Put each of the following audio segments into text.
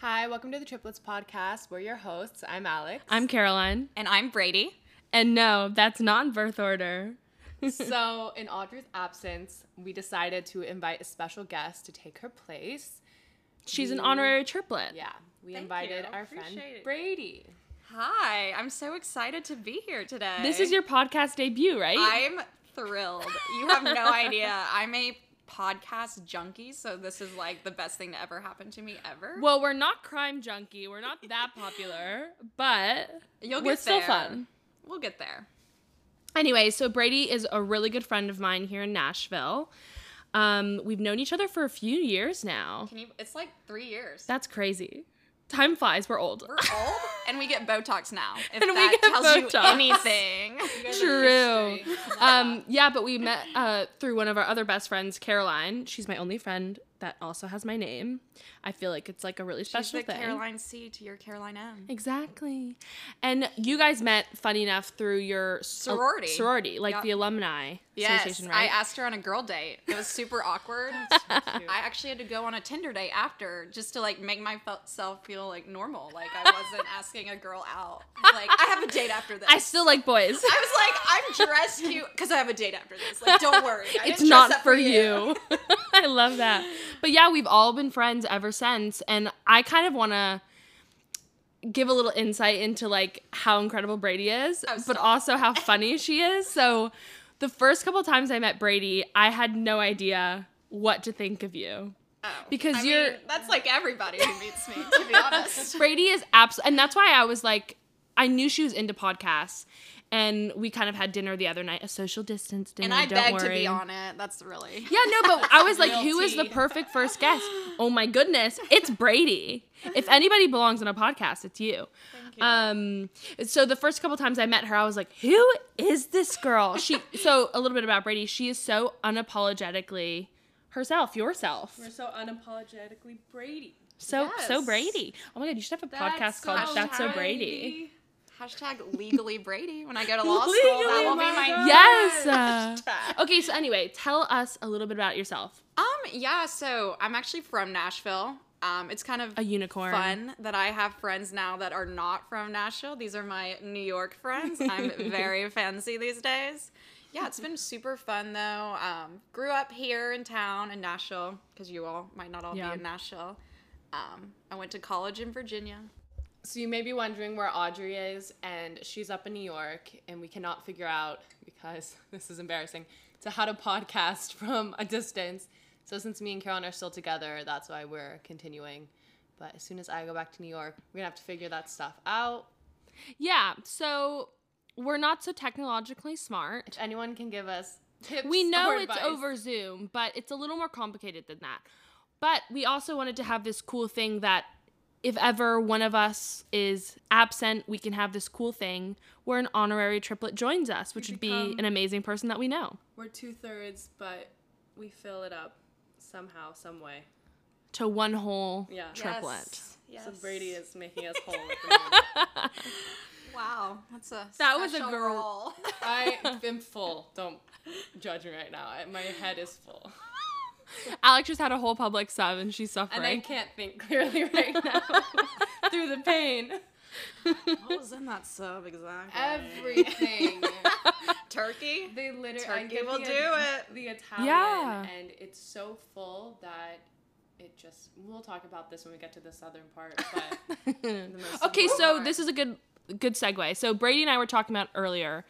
Hi, welcome to the Triplets podcast. We're your hosts. I'm Alex. I'm Caroline. And I'm Brady. And no, that's not in birth order. so, in Audrey's absence, we decided to invite a special guest to take her place. She's an honorary triplet. Yeah, we Thank invited you. our Appreciate friend it. Brady. Hi, I'm so excited to be here today. This is your podcast debut, right? I'm thrilled. You have no idea. I'm a podcast junkie, so this is like the best thing to ever happen to me ever. well, we're not crime junkie. We're not that popular, but You'll we're get still there. fun. We'll get there. Anyway, so Brady is a really good friend of mine here in Nashville. Um, we've known each other for a few years now. Can you? It's like three years. That's crazy. Time flies. We're old. We're old, and we get Botox now. If And we that get tells you Botox. anything. True. Um, yeah, but we met uh, through one of our other best friends, Caroline. She's my only friend that also has my name. I feel like it's like a really She's special the thing. Caroline C to your Caroline M. Exactly. And you guys met, funny enough, through your s- uh, Sorority. sorority, like Yep. the alumni Yes, association, right? I asked her on a girl date. It was super awkward. I actually had to go on a Tinder date after just to like make myself feel like normal. Like I wasn't asking a girl out. Like I have a date after this. I still like boys. I was like, I'm dressed cute because I have a date after this. Like, don't worry. I it's didn't dress not up for you. I love that. But yeah, we've all been friends ever since. And I kind of want to give a little insight into like how incredible Brady is, Oh, but also how funny she is. So the first couple times I met Brady, I had no idea what to think of you. Oh. Because I you're- mean, that's like everybody who meets me, to be honest. Brady is absolutely, and that's why I was like I knew she was into podcasts. And we kind of had dinner the other night, a social distance dinner. And I don't begged to worry. be on it. That's really. Yeah, no, but I was like, Real who is the perfect first guest? Oh my goodness, it's Brady. If anybody belongs on a podcast, it's you. Thank you. Um, so the first couple times I met her, I was like, who is this girl? She. So a little bit about Brady. She is so unapologetically herself, yourself. We're so unapologetically Brady. So so Brady. Oh my god, you should have a podcast called so That's So Brady. Brady. Hashtag legally Brady. When I go to law school, that will be my my God. Yes. uh, hashtag. okay, so anyway, tell us a little bit about yourself. Um, yeah, so I'm actually from Nashville. Um, it's kind of A unicorn. fun that I have friends now that are not from Nashville. These are my New York friends. I'm very fancy these days. Yeah, it's been super fun though. Um, grew up here in town in Nashville because you all might not all Yeah. be in Nashville. Um, I went to college in Virginia. So, you may be wondering where Audrey is, and she's up in New York, and we cannot figure out, because this is embarrassing, to how to podcast from a distance. So, since me and Caroline are still together, that's why we're continuing. But as soon as I go back to New York, we're gonna have to figure that stuff out. Yeah, so we're not so technologically smart. If anyone can give us tips, We know it's advice. over Zoom, but it's a little more complicated than that. But we also wanted to have this cool thing that if ever one of us is absent, we can have this cool thing where an honorary triplet joins us, which would be an amazing person that we know. We're two thirds, but we fill it up somehow, some way. To one whole Yeah. triplet. Yes. So Brady is making us whole at the moment. Wow, that's a That was a girl. I am full. Don't judge me right now. I, my head is full, Alex just had a whole Publix sub and she's suffering. and I can't think clearly right now through the pain. what was in that sub exactly? Everything. Turkey. They literally I Turkey will the, do it. The Italian, Yeah. and it's so full that it just. We'll talk about this when we get to the southern part, but the Okay, so Walmart. this is a good good segue. So Brady and I were talking about earlier.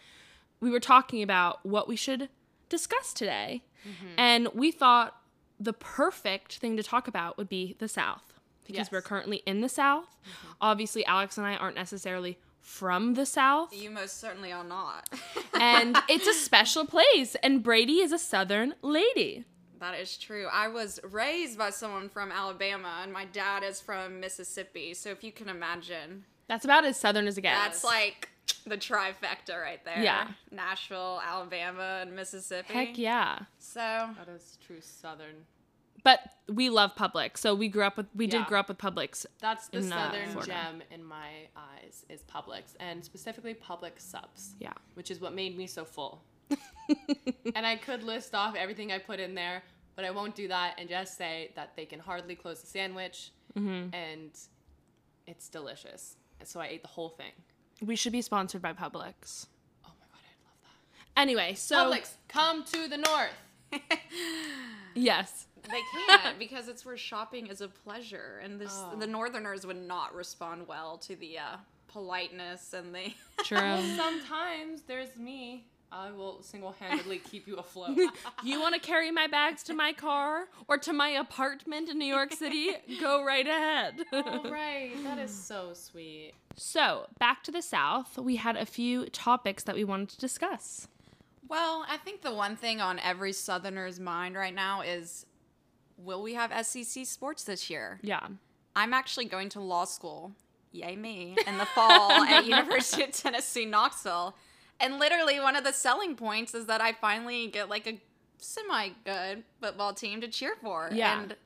We were talking about what we should discuss today. Mm-hmm. And we thought the perfect thing to talk about would be the South because Yes. we're currently in the South. Mm-hmm. Obviously, Alex and I aren't necessarily from the South, You most certainly are not. and it's a special place. And Brady is a Southern lady. that is true. I was raised by someone from Alabama, and my dad is from Mississippi. So if you can imagine, That's about as Southern as it gets. that's like the trifecta right there. Yeah. Nashville, Alabama, and Mississippi. heck yeah. So that is true southern. But we love Publix, so we grew up with we did grow up with Publix. That's the In, uh, southern Florida. gem in my eyes is Publix, and specifically Publix subs. Yeah. which is what made me so full. and I could list off everything I put in there, but I won't do that and just say that they can hardly close the sandwich Mm-hmm. and it's delicious. So I ate the whole thing. We should be sponsored by Publix. Oh my god, I'd love that. Anyway, so Publix, come to the north. yes. They can't because it's where shopping is a pleasure, and this Oh. the Northerners would not respond well to the uh, politeness and the. True. Sometimes there's me. I will single-handedly keep you afloat. you want to carry my bags to my car or to my apartment in New York City? Go right ahead. All right, that is so sweet. So, back to the South, we had a few topics that we wanted to discuss. Well, I think the one thing on every Southerner's mind right now is, will we have SEC sports this year? Yeah. I'm actually going to law school, yay me, in the fall at University of Tennessee Knoxville. And literally one of the selling points is that I finally get like a semi good football team to cheer for. Yeah. And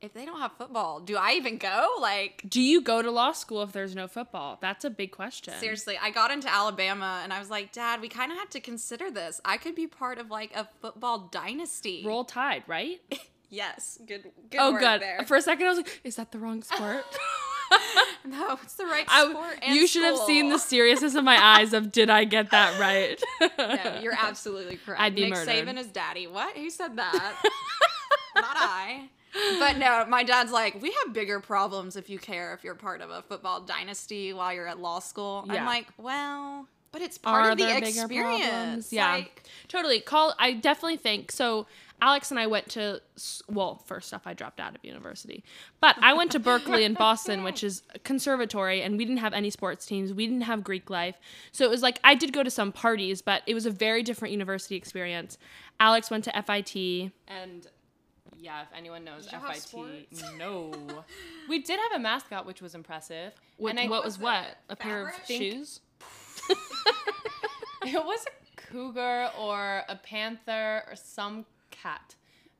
if they don't have football, do I even go? Like Do you go to law school if there's no football? That's a big question. seriously, I got into Alabama and I was like, "Dad, we kind of have to consider this. I could be part of like a football dynasty." Roll Tide, right? Yes, good good oh, good. there. For a second, I was like, is that the wrong sport? no, it's the right I- sport and you should have seen the seriousness of my eyes of did I get that right? No, you're absolutely correct. I'd be Nick murdered. Saban is daddy. What? Who said that? Not I. But no, my dad's like, we have bigger problems if you care if you're part of a football dynasty while you're at law school. Yeah. I'm like, well, but it's part Are of the experience. Yeah. Like, totally. Call. I definitely think so. Alex and I went to well, first off, I dropped out of university, but I went to Berklee in Boston, which is a conservatory, and we didn't have any sports teams. We didn't have Greek life, so it was like I did go to some parties, but it was a very different university experience. Alex went to FIT. And yeah, if anyone knows Did FIT, no. we did have a mascot, which was impressive. What, and I, what was was what? it? A pair of Fabric? shoes? It was a cougar or a panther or some cat.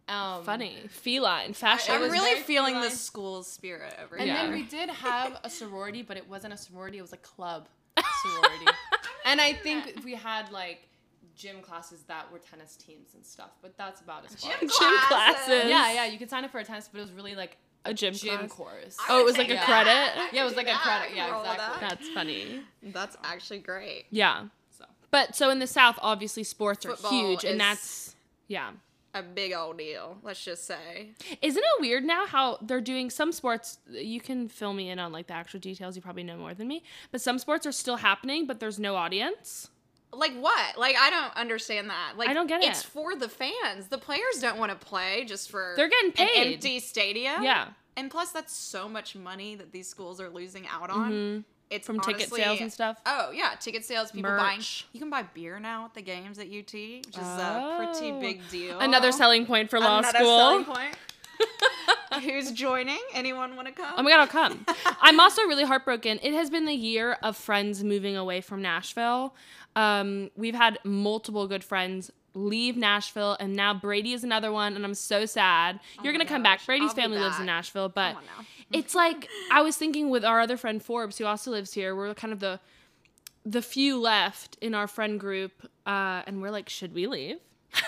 Um, Funny, feline, fashion. I'm really very feeling the feline. school spirit over And here. then we did have a sorority, but it wasn't a sorority; it was a club sorority. and I think we had like gym classes that were tennis teams and stuff, but that's about as far. Gym Gym classes. Yeah, yeah, you could sign up for a tennis, but it was really like a gym, gym class. course. Oh, it was like a Yeah. credit. Yeah, it was like a credit. Yeah, can roll with exactly. that. That's funny. That's actually great. Yeah. So But so in the South, obviously sports are Football huge, and that's yeah. A big old deal, let's just say. Isn't it weird now how they're doing some sports? You can fill me in on like the actual details. You probably know more than me. But some sports are still happening, but there's no audience. Like what? Like I don't understand that. Like I don't get It's it. for the fans. The players don't want to play just for They're getting paid. empty stadium. Yeah, And plus, that's so much money that these schools are losing out on. Mm-hmm. It's from ticket sales and stuff. Oh yeah, ticket sales. People buying. Merch. You can buy beer now at the games at UT, which is a pretty Oh. big deal. Another selling point for law Another school. selling point. Who's joining? Anyone want to come? Oh my god, I'll come. I'm also really heartbroken. It has been the year of friends moving away from Nashville. Um, we've had multiple good friends leave Nashville, and now Brady is another one, and I'm so sad. You're Oh gonna come back. Brady's I'll family lives in. Nashville, but Come on now. It's like I was thinking with our other friend Forbes, who also lives here. We're kind of the the few left in our friend group, uh, and we're like, should we leave?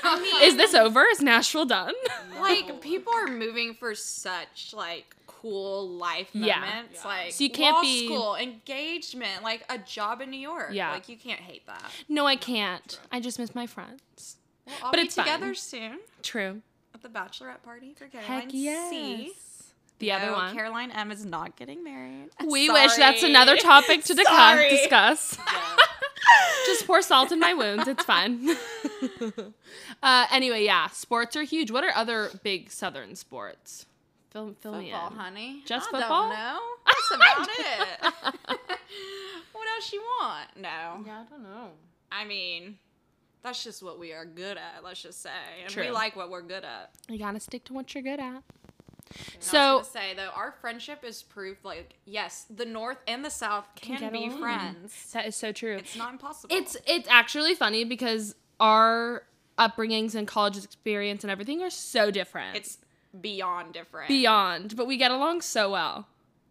I mean, Is this over? Is Nashville done? like people are moving for such like cool life Yeah. moments Yeah. like So you can't law be- school engagement like a job in new york Yeah. like you can't hate that no, I can't. I just miss my friends. we'll all But be it's fine. together soon True. at the bachelorette party for caroline Heck yes. c The other No, one. caroline m is not getting married We wish that's another topic to discuss. Sorry. discuss. Just pour salt in my wounds. It's fine. uh, anyway, yeah, sports are huge. What are other big Southern sports? Fill, fill me football in. honey Just I football? don't know that's about it what else you want no yeah, I don't know. i mean that's just what we are good at let's just say and True. we like what we're good at You gotta stick to what you're good at. So So say though, our friendship is proof. Like, yes, the North and the South can, get be along. friends. that is so true. It's not impossible. It's it's actually funny because our upbringings and college experience and everything are so different. it's beyond different. beyond, but we get along so well.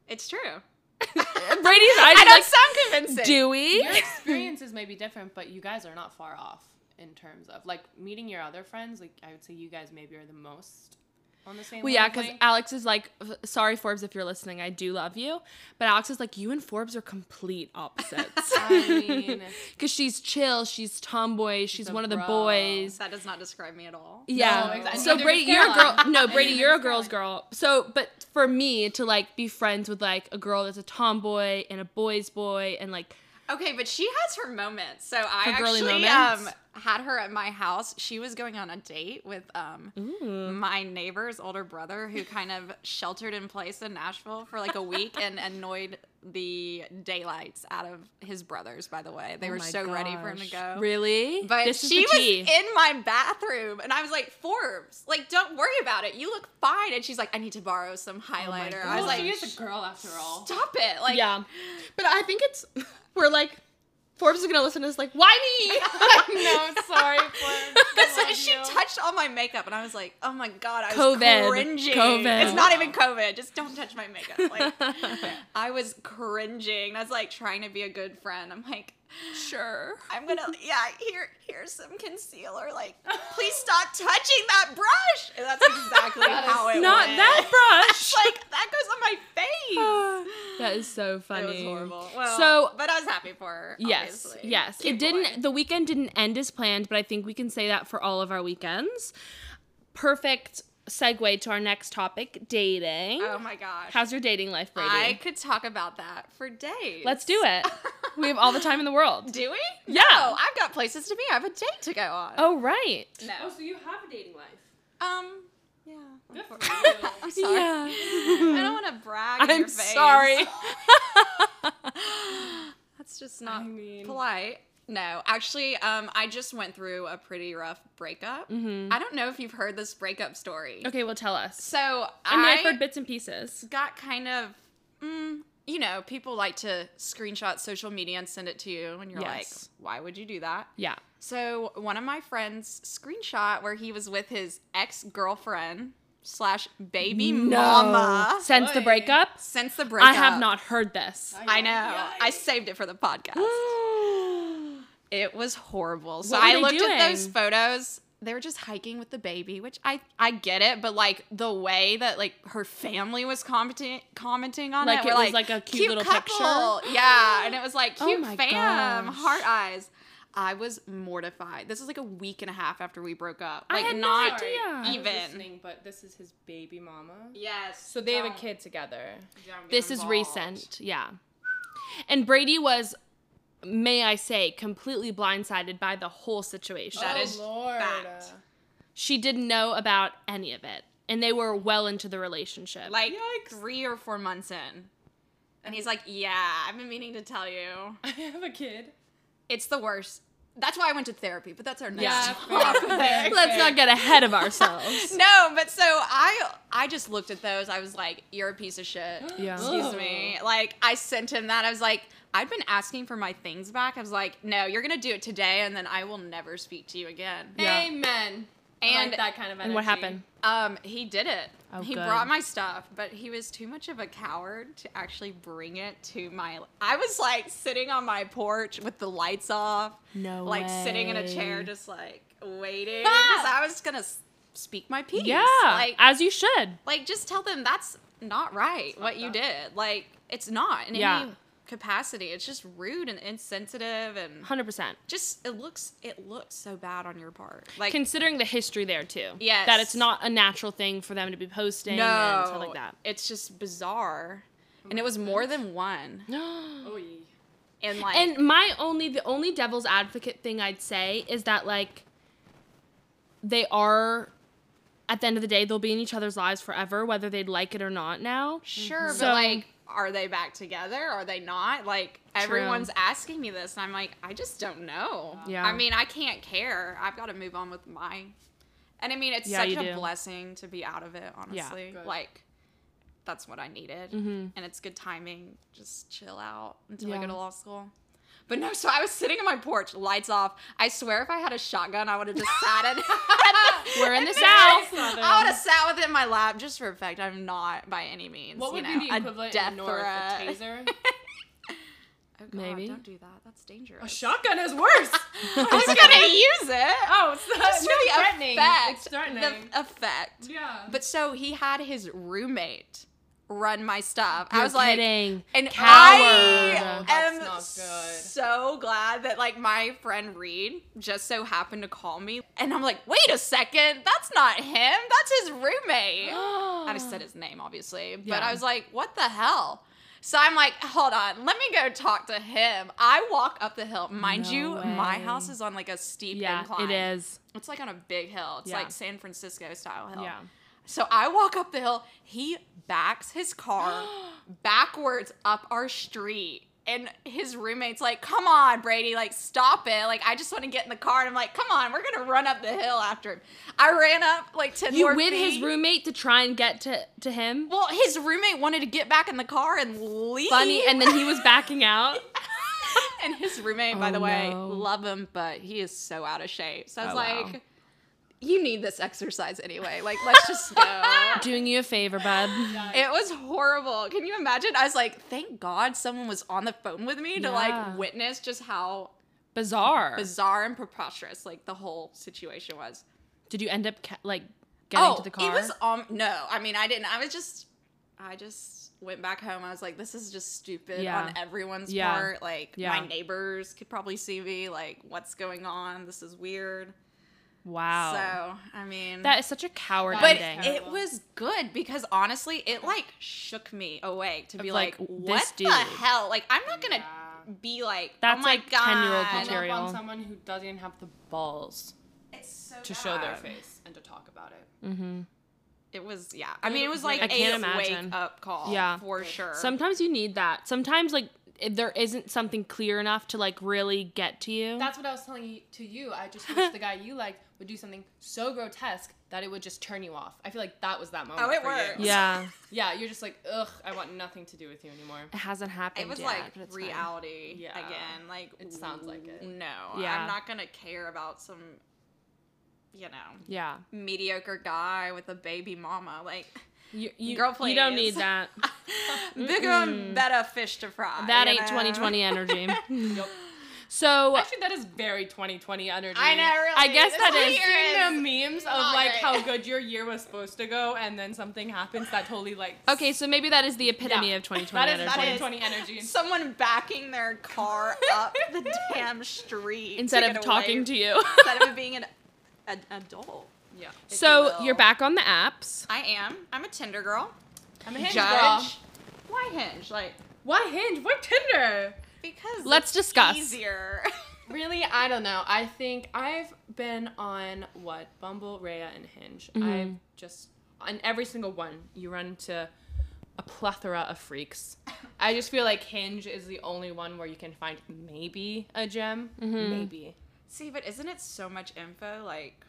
it's true. Brady's I eyes don't like, sound convincing. do we? Your experiences may be different, but you guys are not far off in terms of like meeting your other friends. Like I would say, you guys maybe are the most on the same. Well, yeah, because. Alex is like, sorry, Forbes, if you're listening, I do love you. But Alex is like, you and Forbes are complete opposites. I mean, Because she's chill, she's tomboy, she's one of the bro. boys. That does not describe me at all. Yeah. exactly. So Neither Brady, you're a girl. No, Brady, you're a girl's girl. So, but for me to like be friends with like a girl that's a tomboy and a boy's boy and like, Okay, but she has her moments. So I Her girly actually moments? um had her at my house. She was going on a date with um my neighbor's older brother who kind of sheltered in place in Nashville for like a week and annoyed the daylights out of his brothers, by the way. They Oh were my so ready for him to go. Really? But this she was in my bathroom, and I was like, "Forbes, like, don't worry about it. You look fine." And she's like, "I need to borrow some highlighter." I was well, like, she is a girl after all. "Stop it!" Like, yeah. But I think it's, we're like, Forbes is gonna listen to this like, why me? no, sorry, Forbes. That's I what love she you. touched all my makeup, and I was like, "Oh my god, I was cringing." COVID. It's not even COVID. Just don't touch my makeup. Like, I was cringing. I was like trying to be a good friend. I'm like, sure. I'm gonna, yeah. Here, here's some concealer. Like, please stop touching that brush. And that's exactly how it Not went. that brush. Like that goes on my face. that is so funny. It was horrible. Well, So- but I was happy for her. Yes, obviously. yes. Cute it didn't. The weekend didn't end as planned, but I think we can say that for all of our weekends. Perfect segue to our next topic: dating. Oh my gosh. How's your dating life, Brady? I could talk about that for days. Let's do it. we have all the time in the world. Do we? Yeah. No, I've got places to be. I have a date to go on. Oh right. no. Oh, so you have a dating life. Um. Yeah. Good for you. I'm sorry. Yeah. I don't want to brag. I'm your face. sorry. That's just not I mean- polite. No, actually, um, I just went through a pretty rough breakup. I don't know if you've heard this breakup story. okay, well tell us. So I mean, I I've heard bits and pieces. got kind of, mm, you know, people like to screenshot social media and send it to you, and you're Yes. like, why would you do that? Yeah. So one of my friends screenshot where he was with his ex girlfriend slash baby mama Since the breakup, since the breakup. I have not heard this. I know. I saved it for the podcast. It was horrible. So I they looked at those photos. They were just hiking with the baby, which I I get it, but like the way that like her family was commenting commenting on it. Like it, it was like a cute little couple. Yeah, and it was like Oh cute my fam, gosh. heart eyes. I was mortified. This is like a week and a half after we broke up. I Like had no not idea. I was even. but this is his baby mama. Yes. So they have a kid together. don't get This is recent. Yeah. And Brady was, may I say, completely blindsided by the whole situation. That oh is Lord. fact. she didn't know about any of it. And they were well into the relationship. Like three or four months in. And he's like, Yeah, I've been meaning to tell you. I have a kid. It's the worst. That's why I went to therapy, but that's our next Yeah, topic. fair, fair, Let's not get ahead of ourselves. No, but so I I just looked at those. I was like, You're a piece of shit. Yeah. Excuse me. Like I sent him that. I was like, I'd been asking for my things back. I was like, No, you're gonna do it today and then I will never speak to you again. Yeah. Amen. I And- like that kind of energy. and what happened? Um, he did it. Oh, he good. brought my stuff, but he was too much of a coward to actually bring it to my. I was like sitting on my porch with the lights off, No like sitting in a chair, just like waiting because I was gonna speak my piece. Yeah, like as you should. like just tell them that's not right what you did. Like it's not in Yeah. any capacity. It's just rude and insensitive and 100%. just it looks it looks so bad on your part. Like Considering the history there too. Yes. That it's not a natural thing for them to be posting no, and stuff like that. It's just bizarre, and it was more than one. Oh, ye. And like, And my only the only devil's advocate thing I'd say is that like they are at the end of the day they'll be in each other's lives forever whether they'd like it or not now. sure, So- but like, are they back together? Are they not? Like, everyone's asking me this, and I'm like, I just don't know. Yeah. I mean, I can't care. I've got to move on with my. And I mean, it's Yeah, such a do. blessing to be out of it. Honestly, Good. like. That's what I needed, Mhm. and it's good timing. Just chill out until I go to law school. But no, so I was sitting on my porch, lights off. I swear, if I had a shotgun, I would have just sat in. It. We're in the Yes. south. I would have sat with it in my lap just for effect. I'm not by any means. What would you know, be the a equivalent death in North? A taser? Oh God, Maybe. don't do that. That's dangerous. A shotgun is worse. Who's gonna use it? oh, it's not Just for no, the threatening. effect. It's threatening. The effect. yeah. But so he had his roommate run my stuff. I You're was like, kidding. and Coward. I oh, am so glad that like my friend Reed just so happened to call me, and I'm like, wait a second, that's not him. That's his roommate. I just said his name, obviously, but Yeah. I was like, what the hell? So I'm like, hold on, let me go talk to him. I walk up the hill. Mind No you, my house is on like a steep yeah, incline. it is. It's like on a big hill. It's Yeah. like San Francisco style hill. Yeah. So I walk up the hill. He backs his car backwards up our street. And his roommate's like, come on, Brady, like, stop it. Like, I just want to get in the car. And I'm like, come on, we're going to run up the hill after him. I ran up like 10 You more with his roommate to try and get to to him. Well, his roommate wanted to get back in the car and leave. Funny, and then he was backing out. and his roommate, by Oh, the way, no. love him, but he is so out of shape. So I was Oh, wow. Like, you need this exercise anyway. Like, let's just go. Doing you a favor, bud. It was horrible. Can you imagine? I was like, thank God someone was on the phone with me to Yeah. like witness just how Bizarre. bizarre and preposterous like the whole situation was. Did you end up ca- like getting oh, to the car? it was um no. I mean, I didn't. I was just I just went back home. I was like, this is just stupid Yeah. on everyone's Yeah. part. Like Yeah. my neighbors could probably see me. Like, what's going on? This is weird. Wow. So I mean, that is such a coward but ending. it was good because honestly, it like shook me awake to be like, like, what this the dude. hell? Like, I'm not gonna Yeah. be like, That's oh my like god, 10-year-old Hung up material. on someone who doesn't even have the balls It's so to show their face and to talk about it. mm-hmm. It was yeah. I mean, it was like I a can't imagine. wake up call. Yeah. for sure. Sometimes you need that. Sometimes like if there isn't something clear enough to like really get to you. That's what I was telling you to you. I just wish the guy you like would do something so grotesque that it would just turn you off. I feel like that was that moment. Oh, it for you. yeah, Yeah, you're just like, ugh, I want nothing to do with you anymore. it hasn't happened. it was yet, like but it's reality Yeah. again. Like It sounds like it. No, Yeah. I'm not gonna care about some, you know, Yeah, mediocre guy with a baby mama. Like, you, you, Girl, you don't need that. bigger and better fish to fry. That ain't know? 2020 energy. Yep. So Actually, that is very 2020 energy. I know. Really. I guess This that is- year Seeing the memes of like great. how good your year was supposed to go, and then something happens that totally like. okay, so maybe that is the epitome Yeah. of 2020 That is energy. 2020 energy. someone backing their car up the damn street Instead of talking away- to you. instead of being an, an adult. Yeah. if you so you're back on the apps. I am. I'm a Tinder girl. I'm a Hinge Judge. girl. Why Hinge? Like Why Hinge? Why Tinder? Because Let's it's discuss. Easier. Really, I don't know. I think I've been on what Bumble, Raya, and Hinge. Mm-hmm. I've just on every single one, you run into a plethora of freaks. I just feel like Hinge is the only one where you can find maybe a gem, Mm-hmm. maybe. see, but isn't it so much info? Like,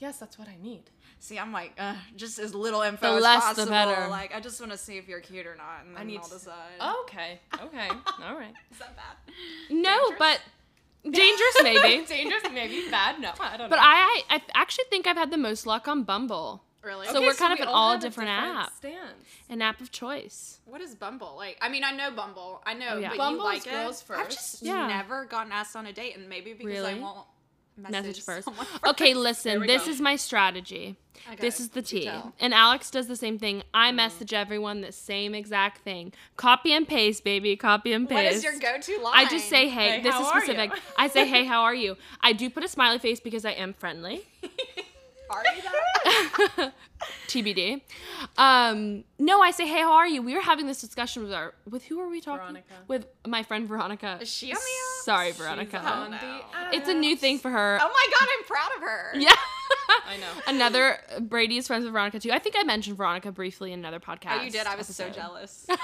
Yes, that's what I need. See, I'm like, uh, just as little info The as less, the possible. better. Like, I just want to see if you're cute or not, and then I need I'll to- decide. Okay, okay, all right. is that bad? No, Dangerous? but dangerous maybe. Dangerous, maybe bad. No, I don't But know. I, I actually think I've had the most luck on Bumble, Really? So we're kind of we in all all have a different apps. stance. an app of choice. what is Bumble? Like, I mean, I know Bumble. I know, Oh, yeah. but Bumble you like girls it. I've just Yeah. never gotten asked on a date, and maybe because I won't message, Message first. someone Okay, listen, this go. is my strategy. Okay, This is the do tea. And Alex does the same thing. I message everyone the same exact thing. Copy and paste, baby. Copy and paste. What is your go-to line? I just say, hey, Hey, this is specific. I say, hey, how are you? I do put a smiley face because I am friendly. Are you that? TBD. Um, no, I say, hey, how are you? We were having this discussion with our with who are we talking? Veronica. With my friend Veronica. Is she on the app? Sorry, She's Veronica. on no. It's a new thing for her. Oh my god, I'm proud of her. Yeah. I know. Another Brady is friends with Veronica too. I think I mentioned Veronica briefly in another podcast. Oh, you did. I was so episode. jealous.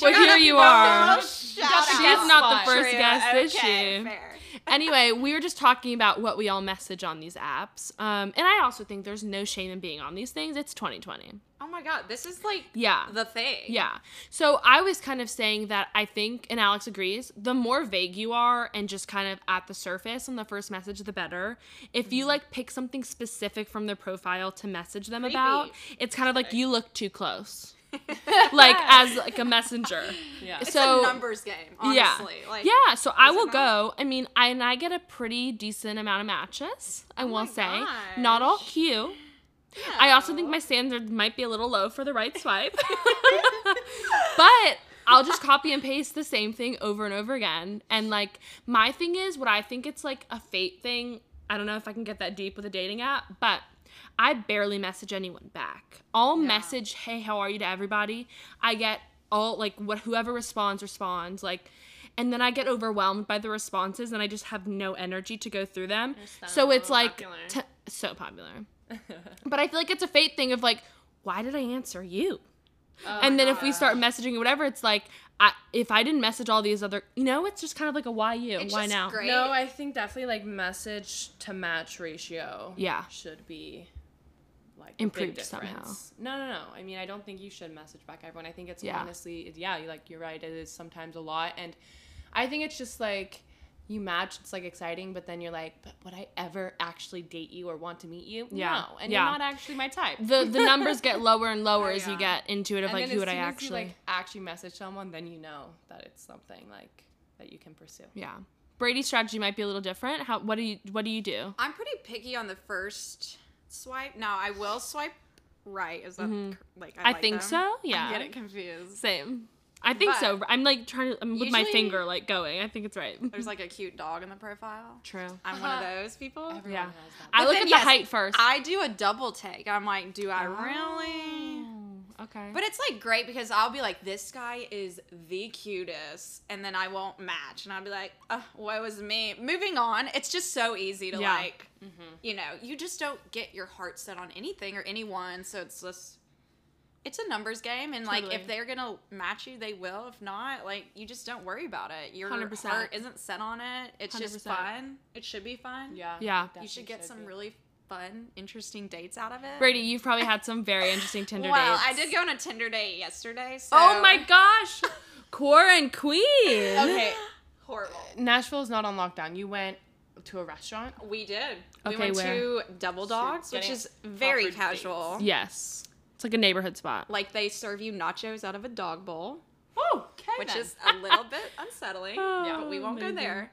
Well, here you are. Shout She out. She's not the first True. guest, is Okay, she? Fair. Anyway, we were just talking about what we all message on these apps. Um, and I also think there's no shame in being on these things. It's 2020. Oh my god, this is like Yeah. the thing. Yeah. So I was kind of saying that I think, and Alex agrees, the more vague you are and just kind of at the surface on the first message, the better. If you mm-hmm. like pick something specific from their profile to message them about, it's kind of like you look too close. like as like a messenger. Yeah. It's so a numbers game, honestly. yeah, Like, yeah. So I will go. I mean, I and I get a pretty decent amount of matches. I oh will Oh my say, not all gosh. I also think my standard might be a little low for the right swipe. but I'll just copy and paste the same thing over and over again. And like my thing is what I think it's like a fate thing. I don't know if I can get that deep with a dating app, but I barely message anyone back. I'll Yeah. message, "Hey, how are you?" to everybody. I get all like what whoever responds responds like and then I get overwhelmed by the responses and I just have no energy to go through them. So, so it's like popular. t- so popular. But I feel like it's a fate thing of like, why did I answer you? Oh and then if we start messaging or whatever, it's like, I, if I didn't message all these other, you know, it's just kind of like a why you, It's why just now? great. No, I think definitely like message to match ratio. Yeah. Should be like a big Improved somehow. No, no, no. I mean, I don't think you should message back everyone. I think it's Yeah. honestly, yeah, you like you're right. It is sometimes a lot, and I think it's just like you match. It's like exciting, but then you're like, but would I ever actually date you or want to meet you? Yeah. No, and Yeah. you're not actually my type. The the numbers get lower and lower Oh, as you get into it of And like who would I actually? you, like actually message someone, then you know that it's something like that you can pursue. yeah. Brady's strategy might be a little different. How what do you what do you do? I'm pretty picky on the first swipe. Now I will swipe right. Is that cor- like Mm-hmm. I like think them? so. Yeah. I get it confused. Same. I think so. I'm like trying to. I'm with my finger like going. I think it's right. There's like a cute dog in the profile. True. I'm one of those people. Everyone Yeah. has that. I look then, at the yes, height first. I do a double take. I'm like, do I oh, really? Oh, okay. But it's like great because I'll be like, this guy is the cutest, and then I won't match, and I'll be like, oh, woe is me. Moving on. It's just so easy to Yeah. like, mm-hmm. you know, you just don't get your heart set on anything or anyone, so it's just. It's a numbers game, and like if they're gonna match you, they will. If not, like you just don't worry about it. Your 100%. heart isn't set on it. It's just 100%. fun. It should be fun. Yeah. Yeah. you should get some be. really fun, interesting dates out of it. Brady, you've probably had some very interesting Tinder well, dates. I did go on a Tinder date yesterday. So Oh my gosh, Core and Queen. Okay. horrible. Nashville's not on lockdown. You went to a restaurant. We did. We went where? to Double Dogs, which is very proper casual. Yes, it's like a neighborhood spot. Like they serve you nachos out of a dog bowl, Oh, okay. which then. is a little bit unsettling. Oh, but we won't go there.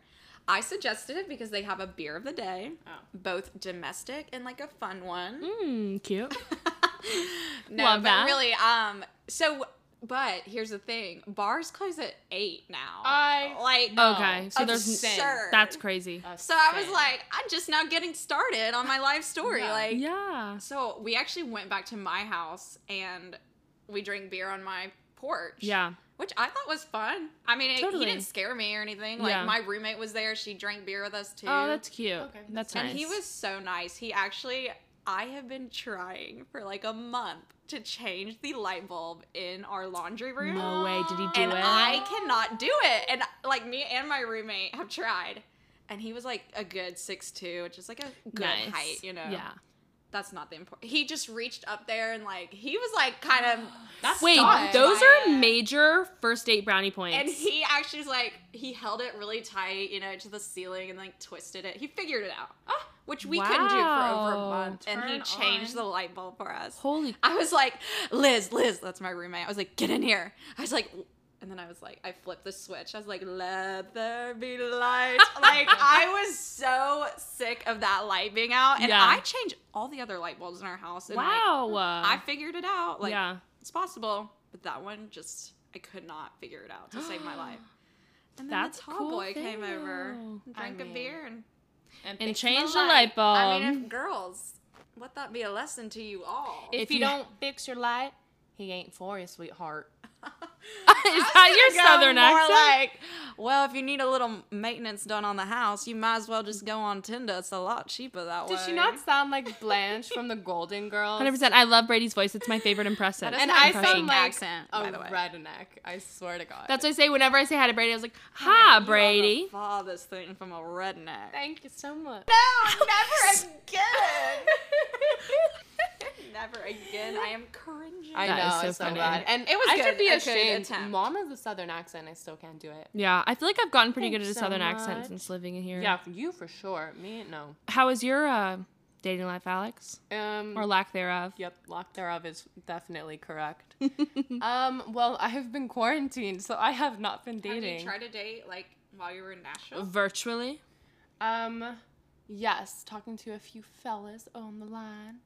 I suggested it because they have a beer of the day, Oh. both domestic and like a fun one. Mm, cute. no, Love but that. really, um, so. But here's the thing: bars close at eight now. I like Okay, so there's absurd. that's crazy. a So I was like, I'm just now getting started on my life story. Yeah. Like, Yeah. so we actually went back to my house and we drank beer on my porch. Yeah. Which I thought was fun. I mean, it, Totally. he didn't scare me or anything. Like, Yeah. my roommate was there. She drank beer with us too. Oh, that's cute. Okay, That's and nice. he was so nice. He actually, I have been trying for like a month to change the light bulb in our laundry room. No way. Did he do and it? I cannot do it. And like me and my roommate have tried. And he was like a good six two, which is like a good nice. height, you know. Yeah. That's not the important. He just reached up there and like he was like kind of That's Wait, those are it. major first date brownie points. and he actually was like he held it really tight, you know, to the ceiling and like twisted it. He figured it out. Ah. Which we couldn't do for over a Wow. month. and he changed on. the light bulb for us. Holy. I was like, Liz, Liz, that's my roommate. I was like, get in here. I was like, and then I was like, I flipped the switch. I was like, let there be light. like, I was so sick of that light being out. And Yeah. I changed all the other light bulbs in our house. And like, Wow. I figured it out. Like, yeah. it's possible. But that one just, I could not figure it out to save my life. And then That's the tall cool boy came over, drank I a mean, beer, and And fix change the the light bulb. I mean, if girls, let that be a lesson to you all. If, If you, you- don't fix your light, he ain't for you, sweetheart. Is that your southern more accent? Like, well, if you need a little maintenance done on the house, you might as well just go on Tinder. It's a lot cheaper that way. Did she not sound like Blanche from the Golden Girls? 100%. I love Brady's voice. It's my favorite impressive. That is And I impression sound like accent, a by the way. redneck. I swear to God. That's what I say whenever I say hi to Brady. I was like, oh, You "Hi, are the Brady." farthest thing from a redneck. Thank you so much. No, never again. never again. I am cringing. I know, so it's so funny. bad. And It was I good. should be A ashamed. Mom has a southern accent. I still can't do it. Yeah, I feel like I've gotten pretty good at a so southern accent since living in here. Yeah, for you for sure. Me, no. How is your uh, Dating life, Alex, Um, or lack thereof. Yep, lack thereof is definitely correct. um, well, I have been quarantined, so I have not been dating. Have dating. you tried to date like while you were in Nashville? Virtually. um, yes, talking to a few fellas on the line.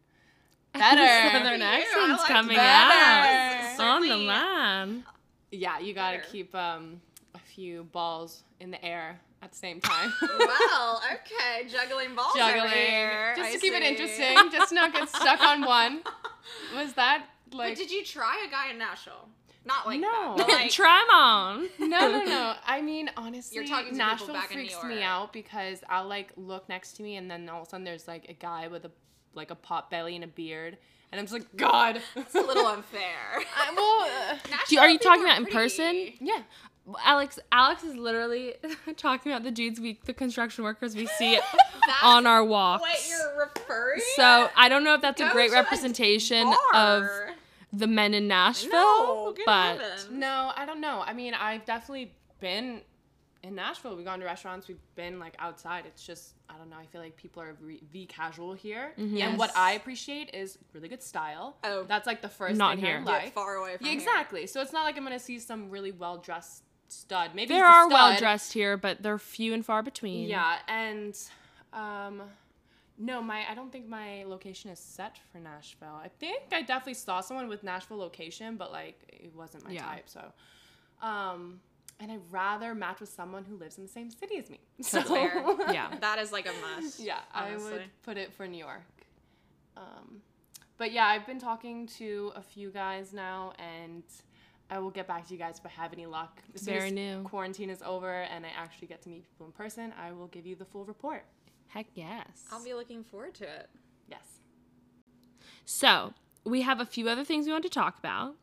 Southern Better. accents like coming that. out on the line. yeah, you gotta Better. keep um a few balls in the air at the same time. well, okay, juggling balls over Juggling, here. just I to keep it interesting, just not get stuck on one. Was that like? But did you try a guy in Nashville? Not like No. that. But like, Try 'em on. No, no, no. I mean, honestly, talking to people Nashville back in New freaks me out because I'll like look next to me and then all of a sudden there's like a guy with a like a pot belly and a beard, and I'm just like, God. it's a little unfair. I, well, uh, you- are you talking about in pretty. person? yeah. Alex, Alex is literally talking about the dudes we, the construction workers we see on our walks. what you're referring. so I don't know if that's a great representation of the men in Nashville, no, but heavens. No, I don't know. I mean, I've definitely been in Nashville. We've gone to restaurants. We've been like outside. It's just I don't know. I feel like people are re- v casual here, and what I appreciate is really good style. Oh. that's like the first Not thing here. I like. Get far away from Yeah, here. exactly. So it's not like I'm gonna see some really well dressed stud. Maybe there are well dressed here, but they're few and far between. Yeah, and um, no, my I don't think my location is set for Nashville. I think I definitely saw someone with Nashville location, but like it wasn't my Yeah. type. So, um, and I'd rather match with someone who lives in the same city as me. So That's fair. Yeah. That is like a must. yeah, I would put it for New York. Um, but yeah, I've been talking to a few guys now, and I will get back to you guys if I have any luck. As soon Very as new. Quarantine is over, and I actually get to meet people in person. I will give you the full report. Heck yes. I'll be looking forward to it. Yes. so we have a few other things we want to talk about.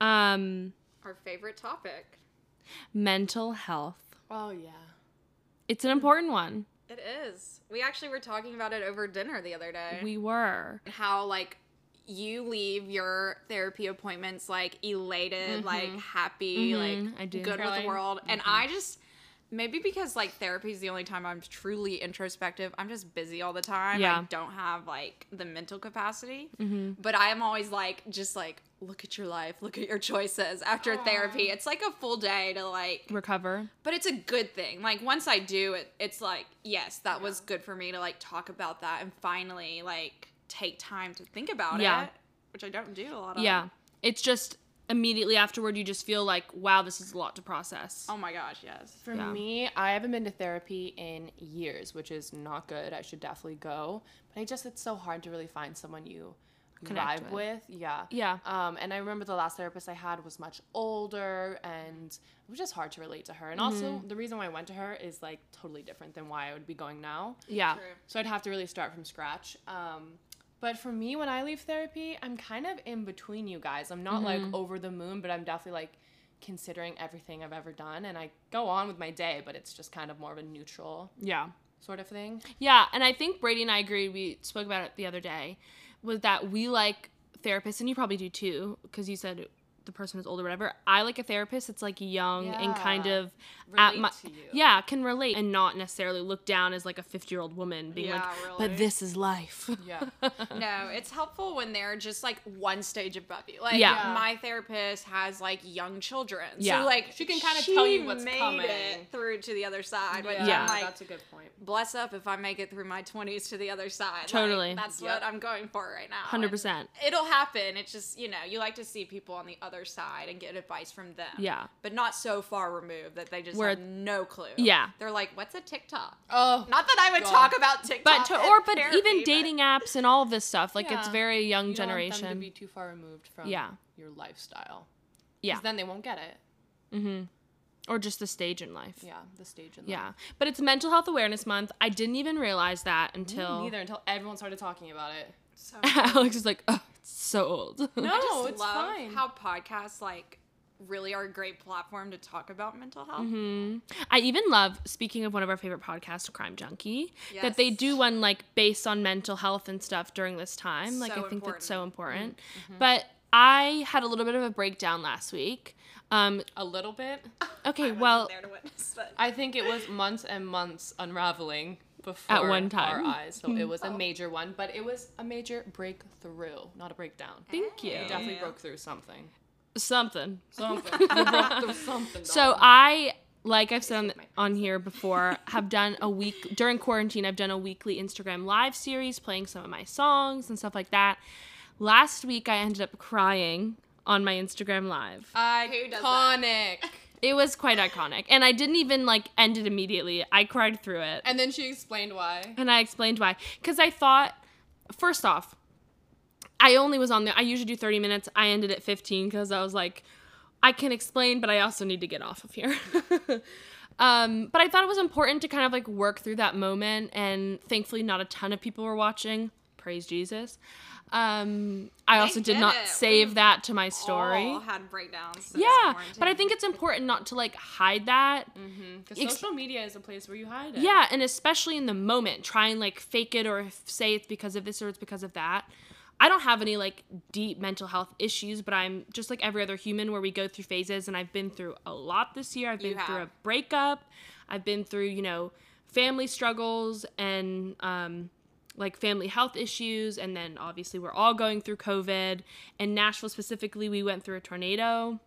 Um, Our favorite topic. mental health. Oh yeah. It's an important one. It is. We actually were talking about it over dinner the other day. We were. how like you leave your therapy appointments like elated, like happy, Mhm, like I do. good with the world. And I just maybe because like therapy is the only time I'm truly introspective. I'm just busy all the time. Yeah. I don't have like the mental capacity. Mm-hmm. But I am always like just like look at your life, look at your choices after therapy. It's like a full day to like Recover. but it's a good thing. Like once I do it, it's like yes, that was good for me to like talk about that and finally like take time to think about Yeah. it, which I don't do a lot of. Yeah. It's just immediately afterward you just feel like, wow, this is a lot to process. Oh my gosh, yes. For Yeah. me, I haven't been to therapy in years, which is not good. I should definitely go. But I just it's so hard to really find someone you Connect vibe with. with. Yeah. Yeah. Um, and I remember the last therapist I had was much older and it was just hard to relate to her. And also the reason why I went to her is like totally different than why I would be going now. Yeah. True. So I'd have to really start from scratch. Um, but for me, when I leave therapy, I'm kind of in between you guys. I'm not like mm-hmm. over the moon, but I'm definitely like considering everything I've ever done. And I go on with my day, but it's just kind of more of a neutral Yeah. sort of thing. Yeah, and I think Brady and I agreed. We spoke about it the other day. Was that we like therapists, and you probably do too, because you said the person was older, whatever. I like a therapist that's like young and kind Yeah. of at my to you. yeah can relate and not necessarily look down as like a fifty year old woman being Yeah, like, really. but this is life. Yeah. No, it's helpful when they're just like one stage above you. Like Yeah. my therapist has like young children. Yeah. So like She can kinda tell you what's made coming. it through to the other side. Which Yeah. I'm like that's a good point. bless up if I make it through my 20s to the other side. Like, Totally. that's Yep. what I'm going for right now. Hundred And percent. It'll happen. It's just, you know, you like to see people on the other side and get advice from them. Yeah. But not so far removed that they just Where- have no clue. Yeah. They're like, what's a TikTok? Oh, Not that I would God. talk about TikTok. But to, or but therapy, even but- dating apps and all of this stuff, like it's very young you don't want them generation. to be too far removed from Yeah. your lifestyle. yeah. Then they won't get it. Mm-hmm. Or just the stage in life. Yeah, the stage in life. Yeah. But it's Mental Health Awareness Month. I didn't even realize that until Neither until everyone started talking about it. So Alex is like, oh, it's so old. No, I just it's love fine. how podcasts like really are a great platform to talk about mental health. hmm I even love, speaking of one of our favorite podcasts, Crime Junkie, that they do one like based on mental health and stuff during this time. Like, So I think that's so important. Mm-hmm. But I had a little bit of a breakdown last week. Um, A little bit. okay, I well, there to witness, but I think it was months and months unraveling before one time. our eyes. So it was a major one, but it was a major breakthrough, not a breakdown. Thank you. You definitely broke through something. Something. Something. you broke through something. So dog. I, like I've said on, on here before, have done a week during quarantine. I've done a weekly Instagram live series playing some of my songs and stuff like that. Last week, I ended up crying on my Instagram live. does iconic. It was quite iconic, and I didn't even like end it immediately. I cried through it, And then she explained why. and I explained why. Because I thought, first off, I only was on there. I usually do 30 minutes. I ended at 15 because I was like, I can explain, but I also need to get off of here. um, but I thought it was important to kind of like work through that moment, and thankfully, not a ton of people were watching. Praise Jesus. Um, I also did did not it. save We that to my story. All had breakdowns. yeah, but I think it's important not to like hide that. Because Ex- social media is a place where you hide it. Yeah, and especially in the moment, try and like fake it or say it's because of this or it's because of that. I don't have any like deep mental health issues, but I'm just like every other human where we go through phases, and I've been through a lot this year. I've been through a breakup, I've been through, you know, family struggles and um, like family health issues, and then obviously we're all going through COVID. And Nashville specifically, we went through a tornado.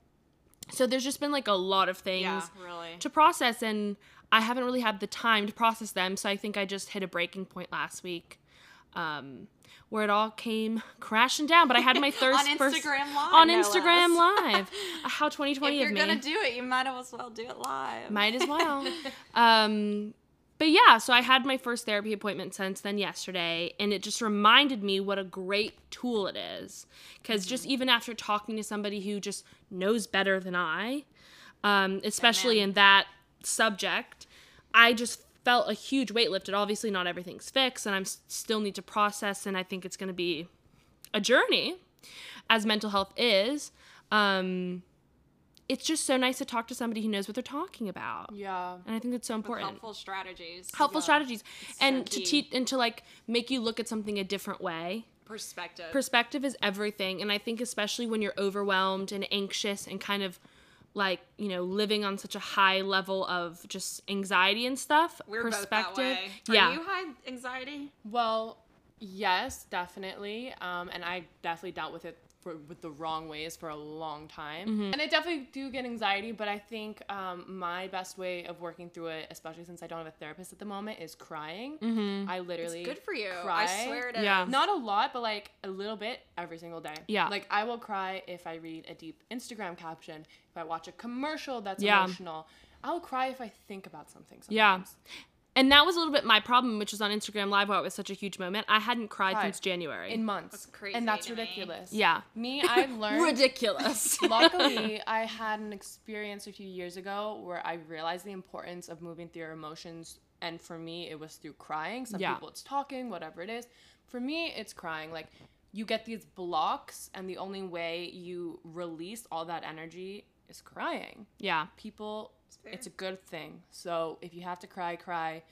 So there's just been like a lot of things Yeah, really. to process and I haven't really had the time to process them. So I think I just hit a breaking point last week. Um, where it all came crashing down, but I had my thirst On first- Instagram Live, on no Instagram less. Live. How 2020 if you're gonna do it, you might as well do it live. Might as well. um, but yeah, so I had my first therapy appointment since then yesterday, and it just reminded me what a great tool it is. Because just even after talking to somebody who just knows better than I, um, especially in that subject, I just felt a huge weight lifted. Obviously, not everything's fixed, and I'm still need to process, and I think it's going to be a journey, as mental health is. Um, it's just so nice to talk to somebody who knows what they're talking about. Yeah. And I think that's so With important. helpful strategies. Helpful Yeah. strategies. and so to teach and to like make you look at something a different way. Perspective. Perspective is everything. And I think especially when you're overwhelmed and anxious and kind of like, you know, living on such a high level of just anxiety and stuff. We're perspective. both that way. Are yeah. you high anxiety? Well, yes, definitely. Um, and I definitely dealt with it for, with the wrong ways for a long time. Mm-hmm. And I definitely do get anxiety, but I think um, my best way of working through it, especially since I don't have a therapist at the moment, is crying. I literally It's good for you. Cry. I swear it is. Yeah. Not a lot, but like a little bit every single day. Yeah. Like I will cry if I read a deep Instagram caption, if I watch a commercial that's Yeah. emotional. I'll cry if I think about something. Sometimes. Yeah. And that was a little bit my problem, which was on Instagram Live why it was such a huge moment. I hadn't cried Cried. since January. In months. That's crazy And that's to me. ridiculous. yeah. Me, I've learned. Ridiculous. Luckily, I had an experience a few years ago where I realized the importance of moving through your emotions. And for me, it was through crying. Some Yeah. people, it's talking, whatever it is. For me, it's crying. Like, you get these blocks, and the only way you release all that energy is crying. yeah. People, it's a good thing. So if you have to cry, cry.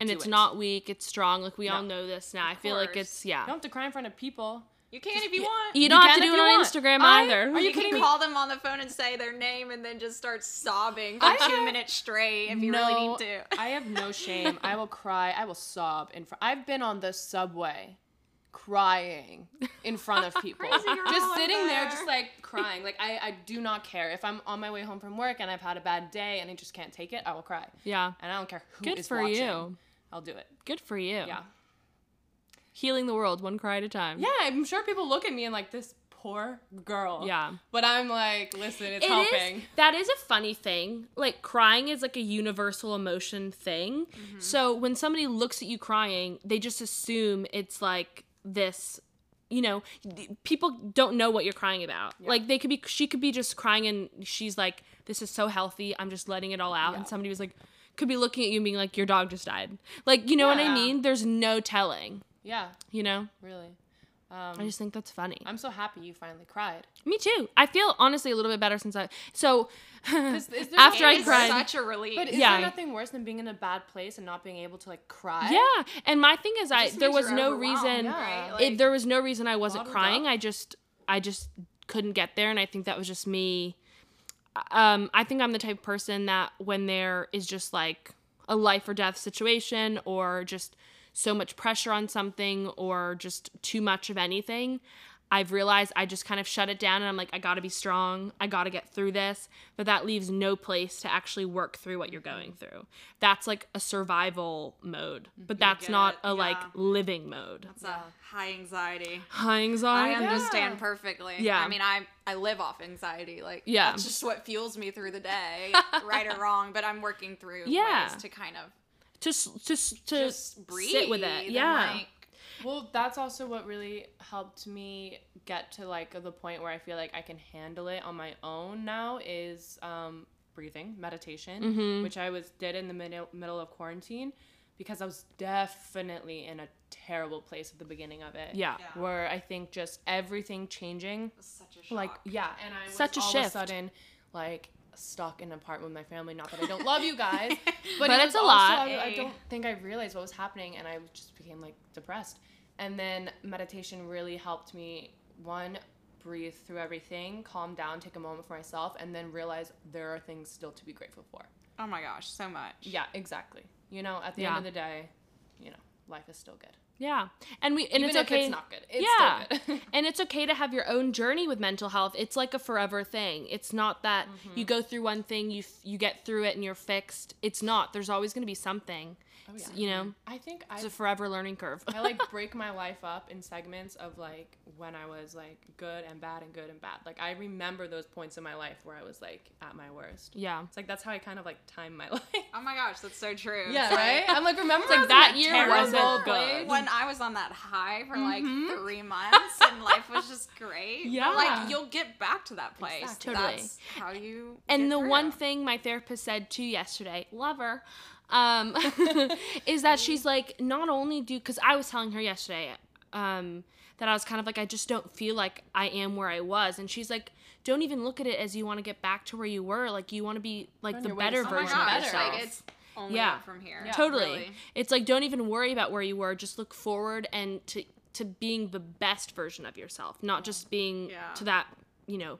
And Do it's it. not weak, it's strong. Like we all know this now. I feel like it's yeah. You don't have to cry in front of people. You can if you want. You don't have to do it on want. Instagram I- either. Are you you can me? call them on the phone and say their name and then just start sobbing for I two minutes straight if you really need to. I have no shame. I will cry. I will sob in front. I've been on the subway crying in front of people. Just sitting there, there. just like crying. Like I, I do not care. If I'm on my way home from work and I've had a bad day and I just can't take it, I will cry. yeah. And I don't care who Good is for watching. you. I'll do it. Good for you. Yeah. Healing the world one cry at a time. Yeah, I'm sure people look at me and like this poor girl. Yeah. But I'm like, listen, it's It is- helping. that is a funny thing. Like crying is like a universal emotion thing. Mm-hmm. So when somebody looks at you crying, they just assume it's like this you know, people don't know what you're crying about. Like they could be she could be just crying and she's like this is so healthy. I'm just letting it all out and somebody was like could be looking at you and being like your dog just died. Like, you know what I mean? There's no telling, Yeah, you know? really. I Um, just think that's funny. I'm so happy you finally cried. Me too. I feel honestly a little bit better since I so Is- is there after I is cried. such a relief. But is Yeah. there nothing worse than being in a bad place and not being able to like cry? Yeah, and my thing is, I there was no reason. yeah. right? it, there was no reason I wasn't crying. up. I just, I just couldn't get there, and I think that was just me. Um, I think I'm the type of person that when there is just like a life or death situation or just so much pressure on something or just too much of anything, I've realized I just kind of shut it down and I'm like, I gotta be strong. I gotta get through this. But that leaves no place to actually work through what you're going through. That's like a survival mode, but that's not it, a like living mode. It's a high anxiety. High anxiety. I understand perfectly. Yeah. I mean, I I live off anxiety. Like, Yeah. that's just what fuels me through the day, right or wrong. But I'm working through Yeah. ways to kind of Just, just to just breathe. sit with it. Yeah. like, Well, that's also what really helped me get to like the point where I feel like I can handle it on my own now is um, breathing, meditation, Mm-hmm. which I was did in the middle middle of quarantine because I was definitely in a terrible place at the beginning of it. yeah. Yeah. Where I think just everything changing such a shock. like yeah and i was Such a all shift. of a sudden like stuck in an apartment with my family not that i don't love you guys but, But it it's a also- lot. I, I don't think i realized what was happening and i just became like depressed and then meditation really helped me one breathe through everything calm down take a moment for myself and then realize there are things still to be grateful for oh my gosh, so much. yeah exactly you know at the Yeah. end of the day you know life is still good Yeah. And we and even it's if okay. it's not good it's yeah. still good and it's okay to have your own journey with mental health. It's like a forever thing. It's not that Mm-hmm. you go through one thing, you you get through it and you're fixed. It's not. There's always going to be something. Oh, yeah. You know, i think i it's a forever learning curve. I like break my life up in segments of like when I was like good and bad and good and bad. Like I remember those points in my life where I was like at my worst. yeah. It's like that's how I kind of like time my life. Oh my gosh, that's so true. Yeah, It's like- right. I'm like remember like that year wasn't good. when I was on that high for like Mhm. three months and life was just great. Yeah. like you'll get back to that place. Exactly. Totally. That's how you. And the through. one thing my therapist said too yesterday, love her, um, is that she's like, not only do, because I was telling her yesterday um, that I was kind of like, I just don't feel like I am where I was. And she's like, don't even look at it as you want to get back to where you were. Like, you want to be like the your way to better Oh version gosh, of yourself. like it's only Yeah. from here. Yeah. totally. really. It's like, don't even worry about where you were. Just look forward and to, to being the best version of yourself, not just being Yeah. to that, you know,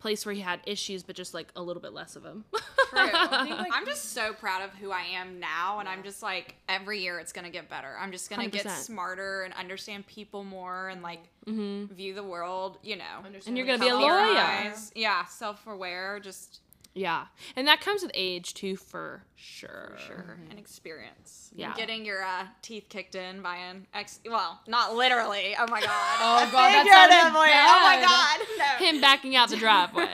place where you had issues, but just like a little bit less of them. True. I'm just so proud of who I am now, and I'm just like every year it's gonna get better. I'm just gonna get 100%. smarter and understand people more, and like Mm-hmm. view the world. You know, Understand And you're gonna be a lawyer. eyes. Yeah, self-aware, just Yeah. And that comes with age too, for sure. for sure, and experience. Yeah. getting your uh, teeth kicked in by an ex. Well, not literally. Oh my god. Oh, God, that sounded Figuratively. Oh my god. No. Him backing out the driveway.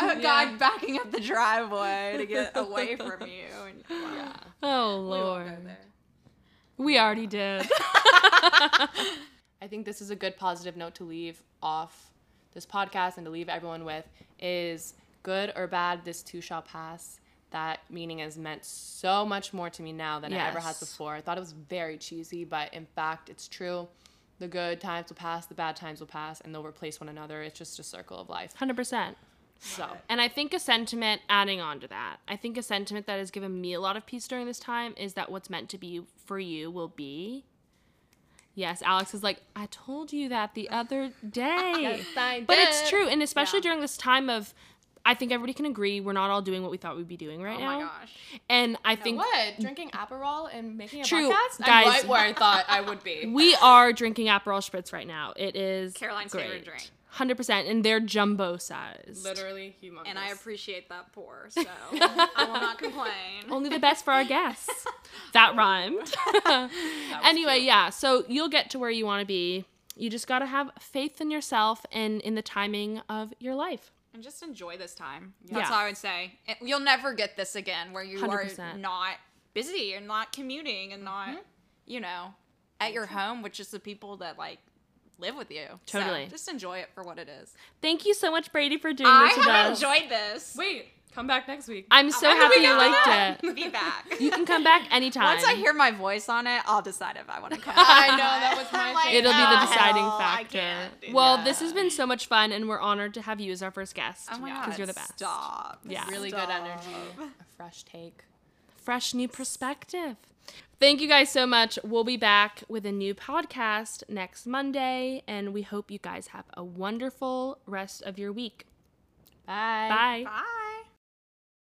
oh god, backing up the driveway to get away from you. And, yeah. oh lord. go there. We already did. I think this is a good positive note to leave off this podcast and to leave everyone with is good or bad, this too shall pass. That meaning has meant so much more to me now than it ever has before. I thought it was very cheesy, but in fact, it's true. The good times will pass, the bad times will pass, and they'll replace one another. It's just a circle of life. 100%. So, And I think a sentiment adding on to that, I think a sentiment that has given me a lot of peace during this time is that what's meant to be for you will be. Yes, Alex is like, I told you that the other day. but it's true. And especially Yeah. during this time of, I think everybody can agree we're not all doing what we thought we'd be doing right Oh now. Oh my gosh. And I think What? Drinking Aperol and making a True, podcast? guys. I'm right where I thought I would be. we are drinking Aperol Spritz right now. It is Caroline's great. favorite drink. 100%. And they're jumbo size. Literally humongous. And I appreciate that pour, so I will not complain. Only the best for our guests. that rhymed. anyway, cute. yeah. So you'll get to where you want to be. You just got to have faith in yourself and in the timing of your life. And just enjoy this time. That's Yeah. all I would say. It- You'll never get this again where you 100%. are not busy and not commuting and not, mm-hmm. you know, at your home, which is the people that like live with you. So Totally. just enjoy it for what it is. Thank you so much, Brady, for doing I this with have us. enjoyed this. Wait, come back next week. I'm so When do happy you liked back? it. Be back. You can come back anytime. Once I hear my voice on it, I'll decide if I want to come. I know, that was my Like, thing. It'll be the "Oh, deciding hell, factor. Well, that." this has been so much fun, and we're honored to have you as our first guest. Oh my god, Because you're the best. Stop. Yeah. really good energy, a fresh take. fresh new perspective. Thank you guys so much. We'll be back with a new podcast next Monday, and we hope you guys have a wonderful rest of your week. Bye. Bye. Bye.